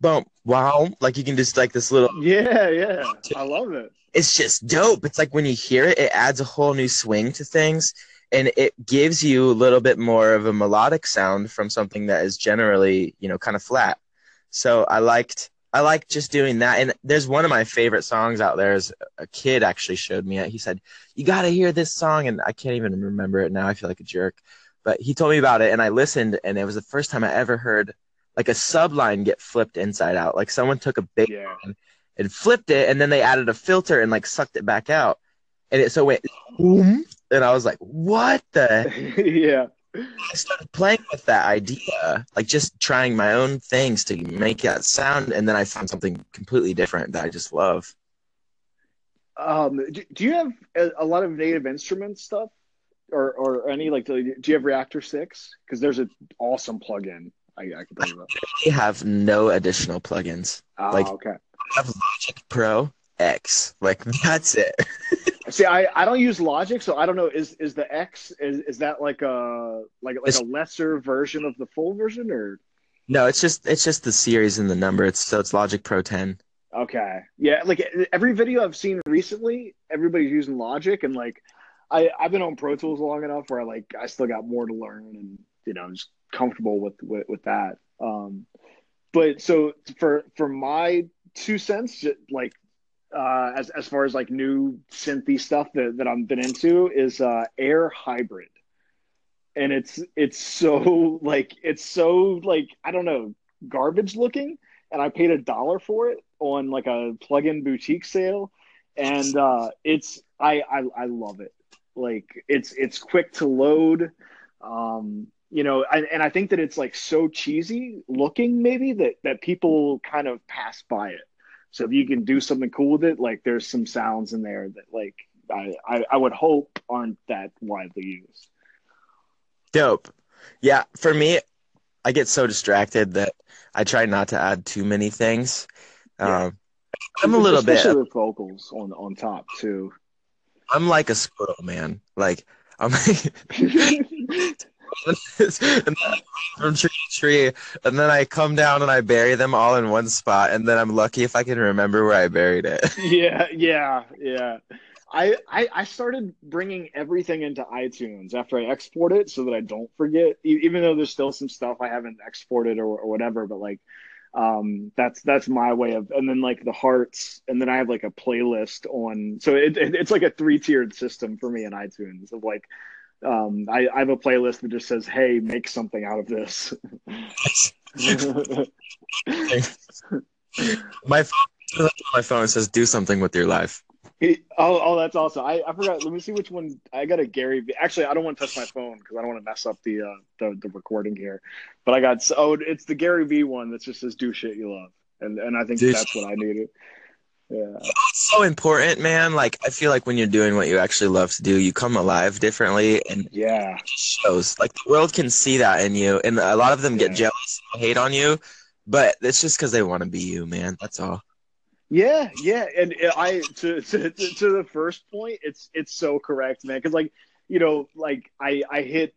boom, wow, like you can just like this little Yeah, yeah. I love it. It's just dope. It's like when you hear it, it adds a whole new swing to things and it gives you a little bit more of a melodic sound from something that is generally, you know, kind of flat. So I liked I liked just doing that. And there's one of my favorite songs out there is a kid actually showed me it. He said, You gotta hear this song and I can't even remember it now. I feel like a jerk. But he told me about it and I listened and it was the first time I ever heard like a subline get flipped inside out. Like someone took a big Yeah. And flipped it, and then they added a filter and like sucked it back out, and it so went boom, and I was like, "What the?" yeah. I started playing with that idea, like just trying my own things to make that sound, and then I found something completely different that I just love. Um, do, do you have a, a lot of native instrument stuff, or or any like? Do you have Reaktor Six? Because there's an awesome plugin I, I can tell you about. We have no additional plugins. Ah, Like- okay. I have Logic Pro X. Like that's it. See, I, I don't use Logic, so I don't know. Is is the X is, is that like a like like It's- a lesser version of the full version, or No, it's just it's just the series and the number. It's so it's Logic Pro 10. Okay. Yeah, like every video I've seen recently, everybody's using Logic and like I I've been on Pro Tools long enough where I like I still got more to learn and you know, I'm just comfortable with with, with that. Um but so for for my two cents like uh as as far as like new synthy stuff that that I've been into is uh Air Hybrid. And it's it's so like it's so like I don't know, garbage looking and I paid a dollar for it on like a plug-in boutique sale, and uh, it's I, I I love it. Like it's it's quick to load, um, you know, and, and I think that it's like so cheesy looking maybe that that people kind of pass by it. So if you can do something cool with it, like there's some sounds in there that like I I, I would hope aren't that widely used. Dope. Yeah, for me, I get so distracted that I try not to add too many things. Yeah. Um, I'm a little bit. especially with vocals on on top too. I'm like a squirrel, man. Like I'm and then I from tree to tree, and then I come down and I bury them all in one spot, and then I'm lucky if I can remember where I buried it. yeah, yeah, yeah. I, I I started bringing everything into iTunes after I export it so that I don't forget. Even though there's still some stuff I haven't exported or, or whatever, but like, um, that's that's my way of. And then like the hearts, and then I have like a playlist on. So it, it it's like a three tiered system for me in iTunes of like. Um, I, I have a playlist that just says, "Hey, make something out of this." my phone, my phone says, "Do something with your life." He- oh, oh, that's awesome. I, I forgot. Let me see which one. I got a Gary. V. Actually, I don't want to touch my phone because I don't want to mess up the, uh, the the recording here. But I got oh, it's the Gary V one that just says "Do shit you love," and and I think Do that's what I needed. Yeah, It's so important, man. Like I feel like when you're doing what you actually love to do, you come alive differently, and yeah, shows. Like the world can see that in you, and a lot of them get Yeah. jealous and hate on you, but it's just because they want to be you, man. That's all. yeah, yeah. And I to to to to the first point, it's it's so correct, man. Because like you know, like I I hit.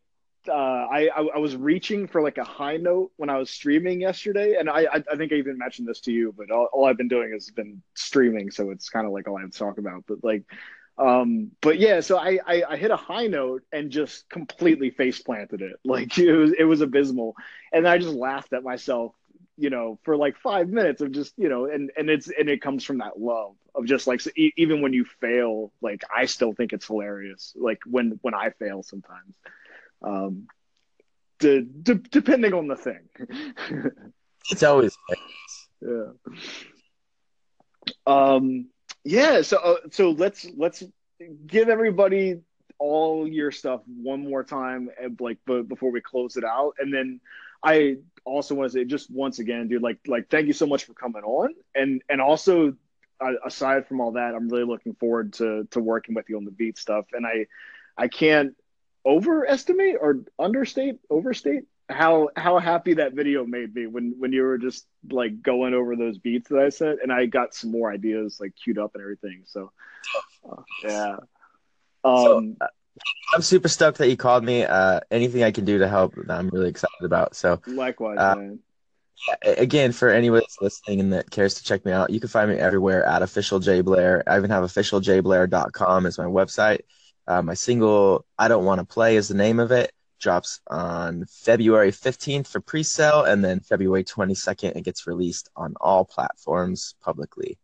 Uh, I, I was reaching for like a high note when I was streaming yesterday, and I I, I think I even mentioned this to you, but all, all I've been doing has been streaming, so it's kind of like all I have to talk about. But like, um, but yeah, so I, I I hit a high note and just completely face planted it, like it was it was abysmal, and I just laughed at myself, you know, for like five minutes of just you know, and and it's and it comes from that love of just like so e- even when you fail, like I still think it's hilarious, like when when I fail sometimes um, de- de- depending on the thing. It's always yeah. Um. Yeah. So uh, so let's let's give everybody all your stuff one more time, and, like b- before we close it out, and then I also want to say just once again, dude, like like thank you so much for coming on, and and also. Uh, aside from all that, I'm really looking forward to to working with you on the beat stuff, and I I can't overestimate or understate overstate how how happy that video made me when when you were just like going over those beats that I said and I got some more ideas like queued up and everything so uh, yeah So, um I'm super stoked that you called me. Uh, anything I can do to help, I'm really excited about. So, likewise uh, man again, for anyone that's listening and that cares to check me out, you can find me everywhere at official J Blair. I even have officialjblair.com as my website. Uh, my single "I Don't Want to Play" is the name of it. Drops on February 15th for pre-sale, and then February 22nd it gets released on all platforms publicly.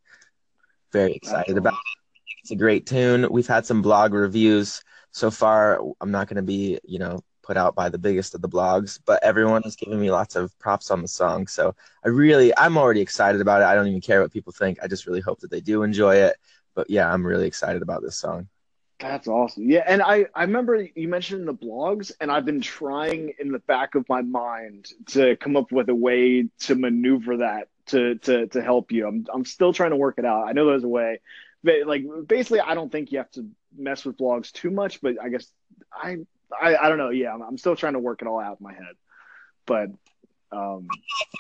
Very excited about it. It's a great tune. We've had some blog reviews so far. I'm not going to be, you know, put out by the biggest of the blogs, but everyone has given me lots of props on the song. So I really, I'm already excited about it. I don't even care what people think. I just really hope that they do enjoy it. But yeah, I'm really excited about this song. That's awesome. Yeah, and I I remember you mentioned the blogs, and I've been trying in the back of my mind to come up with a way to maneuver that to to to help you. I'm I'm still trying to work it out. I know there's a way, but like basically, I don't think you have to mess with blogs too much, but I guess I I, I don't know. Yeah, I'm, I'm still trying to work it all out in my head, but um,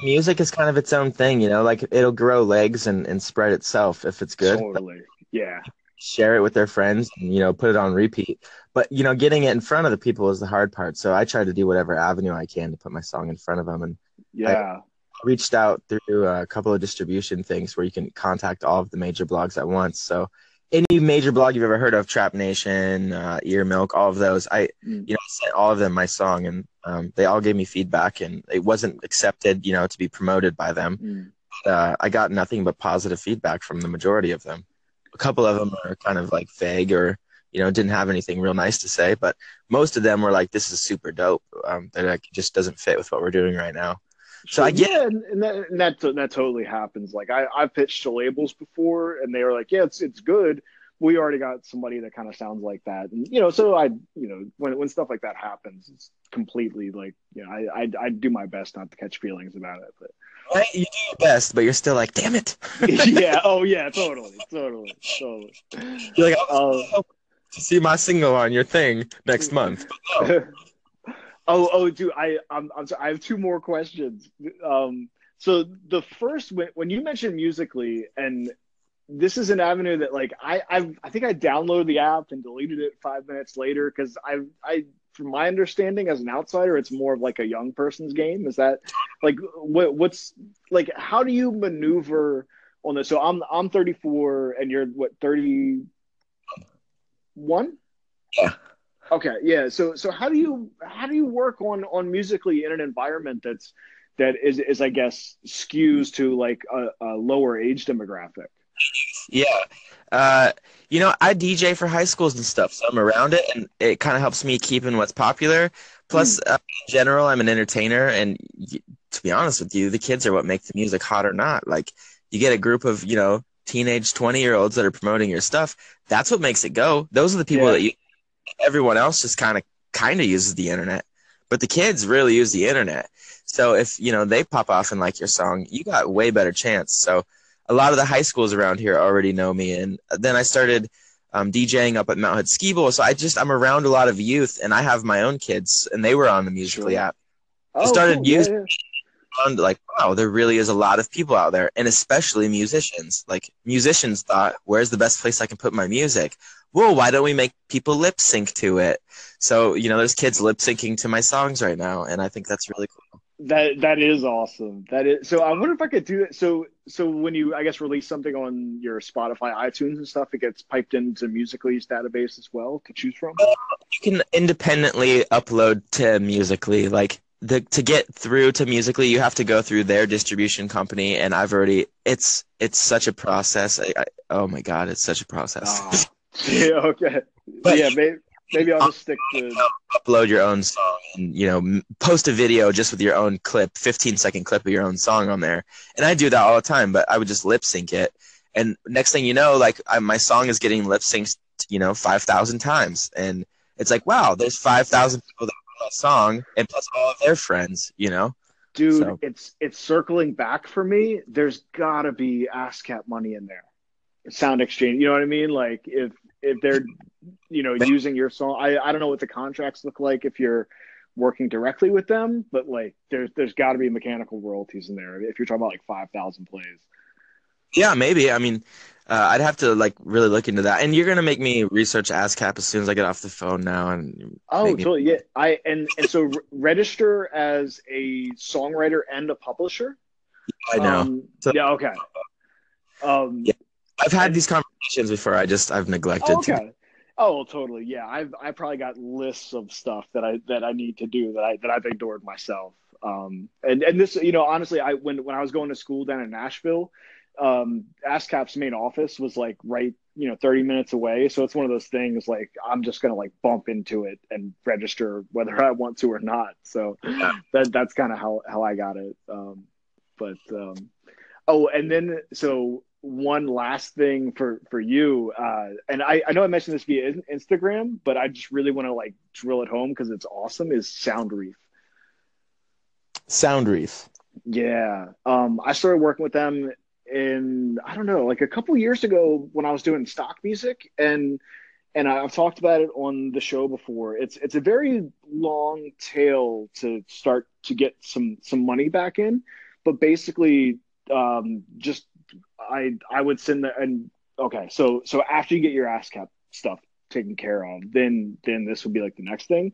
Music is kind of its own thing, you know, like it'll grow legs and, and spread itself if it's good. totally, yeah, Share it with their friends and, you know, put it on repeat. But, you know, getting it in front of the people is the hard part. So I try to do whatever avenue I can to put my song in front of them. And yeah, reached out through a couple of distribution things where you can contact all of the major blogs at once. So any major blog you've ever heard of, Trap Nation, uh, EARMILK, all of those, I Mm. you know sent all of them my song, and um, they all gave me feedback, and it wasn't accepted, you know, to be promoted by them. Mm. Uh, I got nothing but positive feedback from the majority of them. A couple of them are kind of like vague or you know didn't have anything real nice to say, but most of them were like, "This is super dope." Um, that like, just doesn't fit with what we're doing right now. So I get yeah, and, and that and that that totally happens. Like I I've pitched to labels before, and they were like, yeah, it's it's good. We already got somebody that kind of sounds like that, and you know, so I you know when when stuff like that happens, it's completely like you know I I, I do my best not to catch feelings about it, but. Right, you do your best, but you're still like, "Damn it!" yeah. Oh, yeah. Totally. Totally. Totally. You're like, "Oh, to see my single on your thing next month." Oh, oh, dude. I, I'm, I'm sorry. I have two more questions. Um, so the first, when, when you mentioned Musical.ly, and this is an avenue that, like, I, I've, I think I downloaded the app and deleted it five minutes later because I, I, from my understanding as an outsider, it's more of like a young person's game. Is that like what, what's like? How do you maneuver on this? So I'm, I'm 34, and you're what 31? Yeah. Okay, yeah. So so how do you how do you work on on Musical.ly in an environment that's that is is I guess skews to like a, a lower age demographic? Yeah. Uh, you know, I DJ for high schools and stuff, so I'm around it, and it kind of helps me keep in what's popular. Plus, uh, in general, I'm an entertainer, and y- to be honest with you, the kids are what make the music hot or not. Like, you get a group of, you know, teenage 20 year olds that are promoting your stuff. That's what makes it go. Those are the people Yeah. that you, everyone else just kind of, kind of uses the internet, but the kids really use the internet. So if, you know, they pop off and like your song, you got way better chance. So, a lot of the high schools around here already know me. And then I started um, DJing up at Mount Hood Ski Bowl. So I just, I'm around a lot of youth and I have my own kids and they were on the Musical.ly app. Oh, started cool. Using- yeah. Found like, wow, there really is a lot of people out there and especially musicians. Like musicians thought, where's the best place I can put my music? Well, why don't we make people lip sync to it? So, you know, there's kids lip syncing to my songs right now. And I think that's really cool. That that is awesome. That is so. I wonder if I could do it. So so when you I guess release something on your Spotify, iTunes, and stuff, it gets piped into Musical.ly's database as well to choose from. you can independently upload to Musical.ly. Like the to get through to Musical.ly, you have to go through their distribution company, and I've already. It's it's such a process. I, I, oh my god, it's such a process. Ah. yeah. Okay. But- yeah. Maybe maybe I'll just stick to. upload your own song, and you know, post a video just with your own clip, 15 second clip of your own song on there. And I do that all the time, but I would just lip sync it. And next thing you know, like I, my song is getting lip synced, you know, 5,000 times, and it's like, wow, there's 5,000 people that know that song, and plus all of their friends, you know. Dude, So- it's it's circling back for me. There's gotta be ASCAP money in there. SoundExchange. You know what I mean? Like if if they're you know using your song, I I don't know what the contracts look like if you're working directly with them, but like there's there's got to be mechanical royalties in there if you're talking about like five thousand plays. Yeah, maybe. I mean, uh, I'd have to like really look into that. And you're gonna make me research ASCAP as soon as I get off the phone now, and Oh, totally. Yeah, I and and so re- register as a songwriter and a publisher. I know. Um, So- yeah. Okay. Um, Yeah. I've had these conversations before. I just I've neglected Oh, to. Oh, well, totally. Yeah, I've I probably got lists of stuff that I that I need to do that I that I've ignored myself. Um, and and this, you know, honestly, I when when I was going to school down in Nashville, um, ASCAP's main office was like right, you know, thirty minutes away. So it's one of those things like I'm just gonna like bump into it and register whether I want to or not. So that that's kind of how how I got it. Um, but um, oh, and then so one last thing for for you uh and i i know i mentioned this via instagram but i just really want to like drill it home because it's awesome is Soundreef Sound Reef. yeah um i started working with them in I don't know, like a couple years ago when I was doing stock music, and and I've talked about it on the show before. It's it's a very long tail to start to get some some money back in, but basically, um, just I I would send the and okay, so so after you get your ASCAP stuff taken care of, then then this would be like the next thing,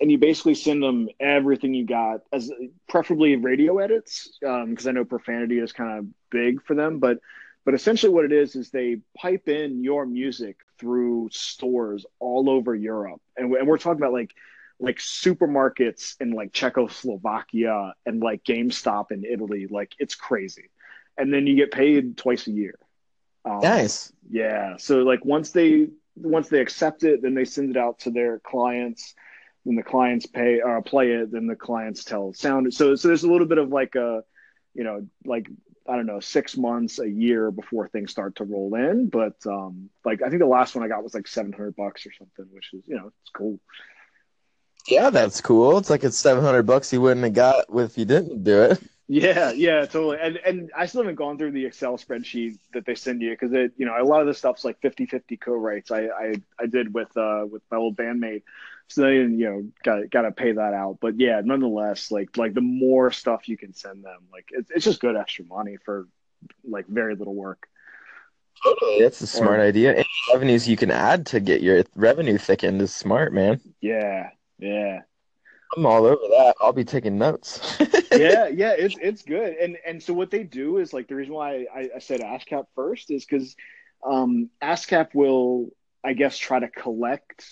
and you basically send them everything you got as preferably radio edits because um, I know profanity is kind of big for them, but but essentially what it is is they pipe in your music through stores all over Europe, and, and we're talking about like like supermarkets in like Czechoslovakia and like GameStop in Italy, like it's crazy, and then you get paid twice a year. Um, nice. Yeah. So like once they once they accept it, then they send it out to their clients. When the clients pay or uh, play it, then the clients tell sound. So so there's a little bit of like a, you know, like I don't know, six months, a year before things start to roll in. But um, like I think the last one I got was like seven hundred bucks or something, which is you know it's cool. Yeah, that's cool. It's like it's seven hundred bucks you wouldn't have got if you didn't do it. Yeah, yeah, totally. And and I still haven't gone through the Excel spreadsheet that they send you because it, you know, a lot of the stuff's like 50-50 co-writes. I I, I did with uh with my old bandmate, so then you know got got to pay that out. But yeah, nonetheless, like like the more stuff you can send them, like it's it's just good extra money for like very little work. Totally, that's a smart or, idea. Any revenues you can add to get your revenue thickened is smart, man. Yeah, yeah. I'm all over that. I'll be taking notes. yeah, yeah, it's it's good. And and so what they do is like the reason why I, I said ASCAP first is because um, ASCAP will, I guess, try to collect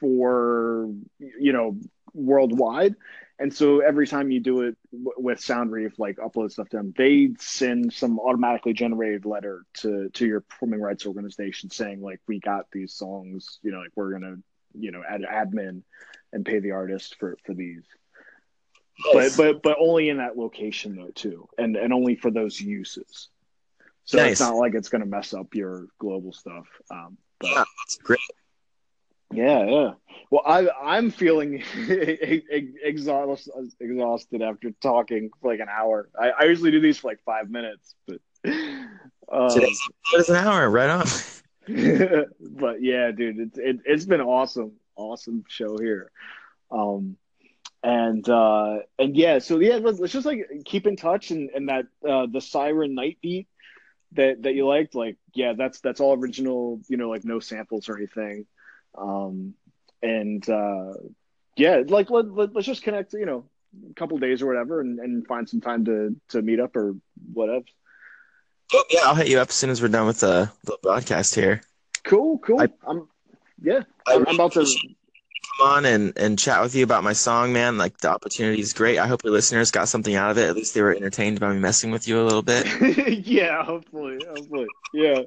for you know worldwide. And so every time you do it w- with Soundreef, like upload stuff to them, they send some automatically generated letter to to your performing rights organization saying like we got these songs, you know, like we're gonna you know add admin and pay the artist for for these. Nice. But but but only in that location though too, and and only for those uses. So nice. it's not like it's going to mess up your global stuff. Um, but, yeah, that's great. Yeah, yeah. Well, I I'm feeling exhausted exhausted after talking for like an hour. I, I usually do these for like five minutes, but um, today's an hour, right on. but yeah, dude, it, it it's been awesome awesome show here. Um, and uh, and yeah, so yeah, let's, let's just like keep in touch and and that uh, the Siren Night beat that that you liked, like yeah, that's that's all original, you know, like no samples or anything. Um, and uh, yeah, like let, let us just connect, you know, a couple days or whatever, and, and find some time to to meet up or whatever. yeah, I'll hit you up as soon as we're done with the, the broadcast here. Cool, cool. I, I'm yeah, I'm, I'm about to come on and, and chat with you about my song, man. Like the opportunity is great. I hope your listeners got something out of it. At least they were entertained by me messing with you a little bit. yeah, hopefully, hopefully. Yeah,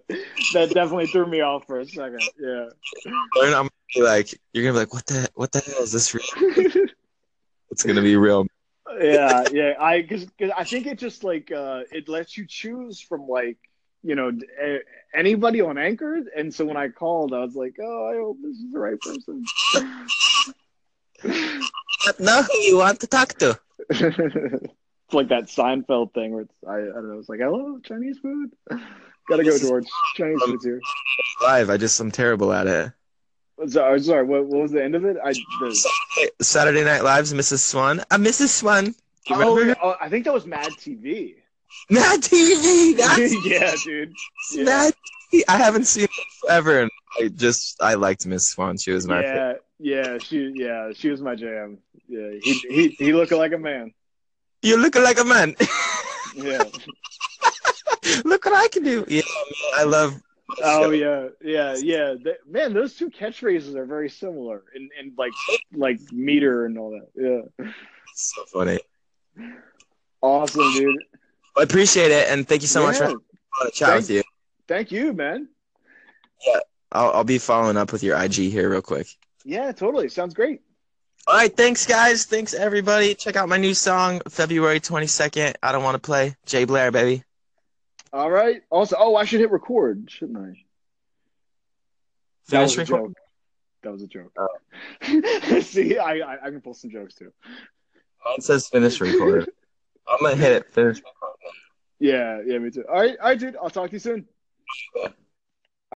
that definitely threw me off for a second. Yeah. I'm gonna be like, you're gonna be like, what the what the hell is this? Real? it's gonna be real. yeah, yeah. I because I think it just like uh it lets you choose from like you know anybody on Anchor, and so when I called, I was like, "Oh, I hope this is the right person." who you want to talk to. it's like that Seinfeld thing where it's, I, I don't know. It's like, "Hello, Chinese food." Gotta go towards Chinese food here. Live, I just I'm terrible at it. Sorry, sorry. What, what was the end of it? I the... Saturday Night Live's Mrs. Swan. Uh, Mrs. Swan. Oh, oh, I think that was Mad TV. Mad TV. yeah, dude. Yeah. TV. I haven't seen it forever, and I just I liked Miss Swan. She was my yeah, favorite. yeah. She yeah, she was my jam. Yeah, he he he looked like a man. You look like a man. yeah. look what I can do. Yeah, I love. Oh yeah, yeah, yeah. man, those two catchphrases are very similar in, in like like meter and all that. Yeah. So funny. Awesome, dude. I appreciate it, and thank you so yeah. much for a chat thank, with you. Thank you, man. Yeah, I'll, I'll be following up with your IG here real quick. Yeah, totally. Sounds great. All right, thanks, guys. Thanks, everybody. Check out my new song, February 22nd. I don't want to play. J Blair, baby. All right. Also, oh, I should hit record, shouldn't I? Finish that record. That was a joke. Oh. See, I, I I can pull some jokes too. Mine says finish record. I'm gonna hit it. Finish. Yeah, yeah, me too. All right, all right, dude. I'll talk to you soon.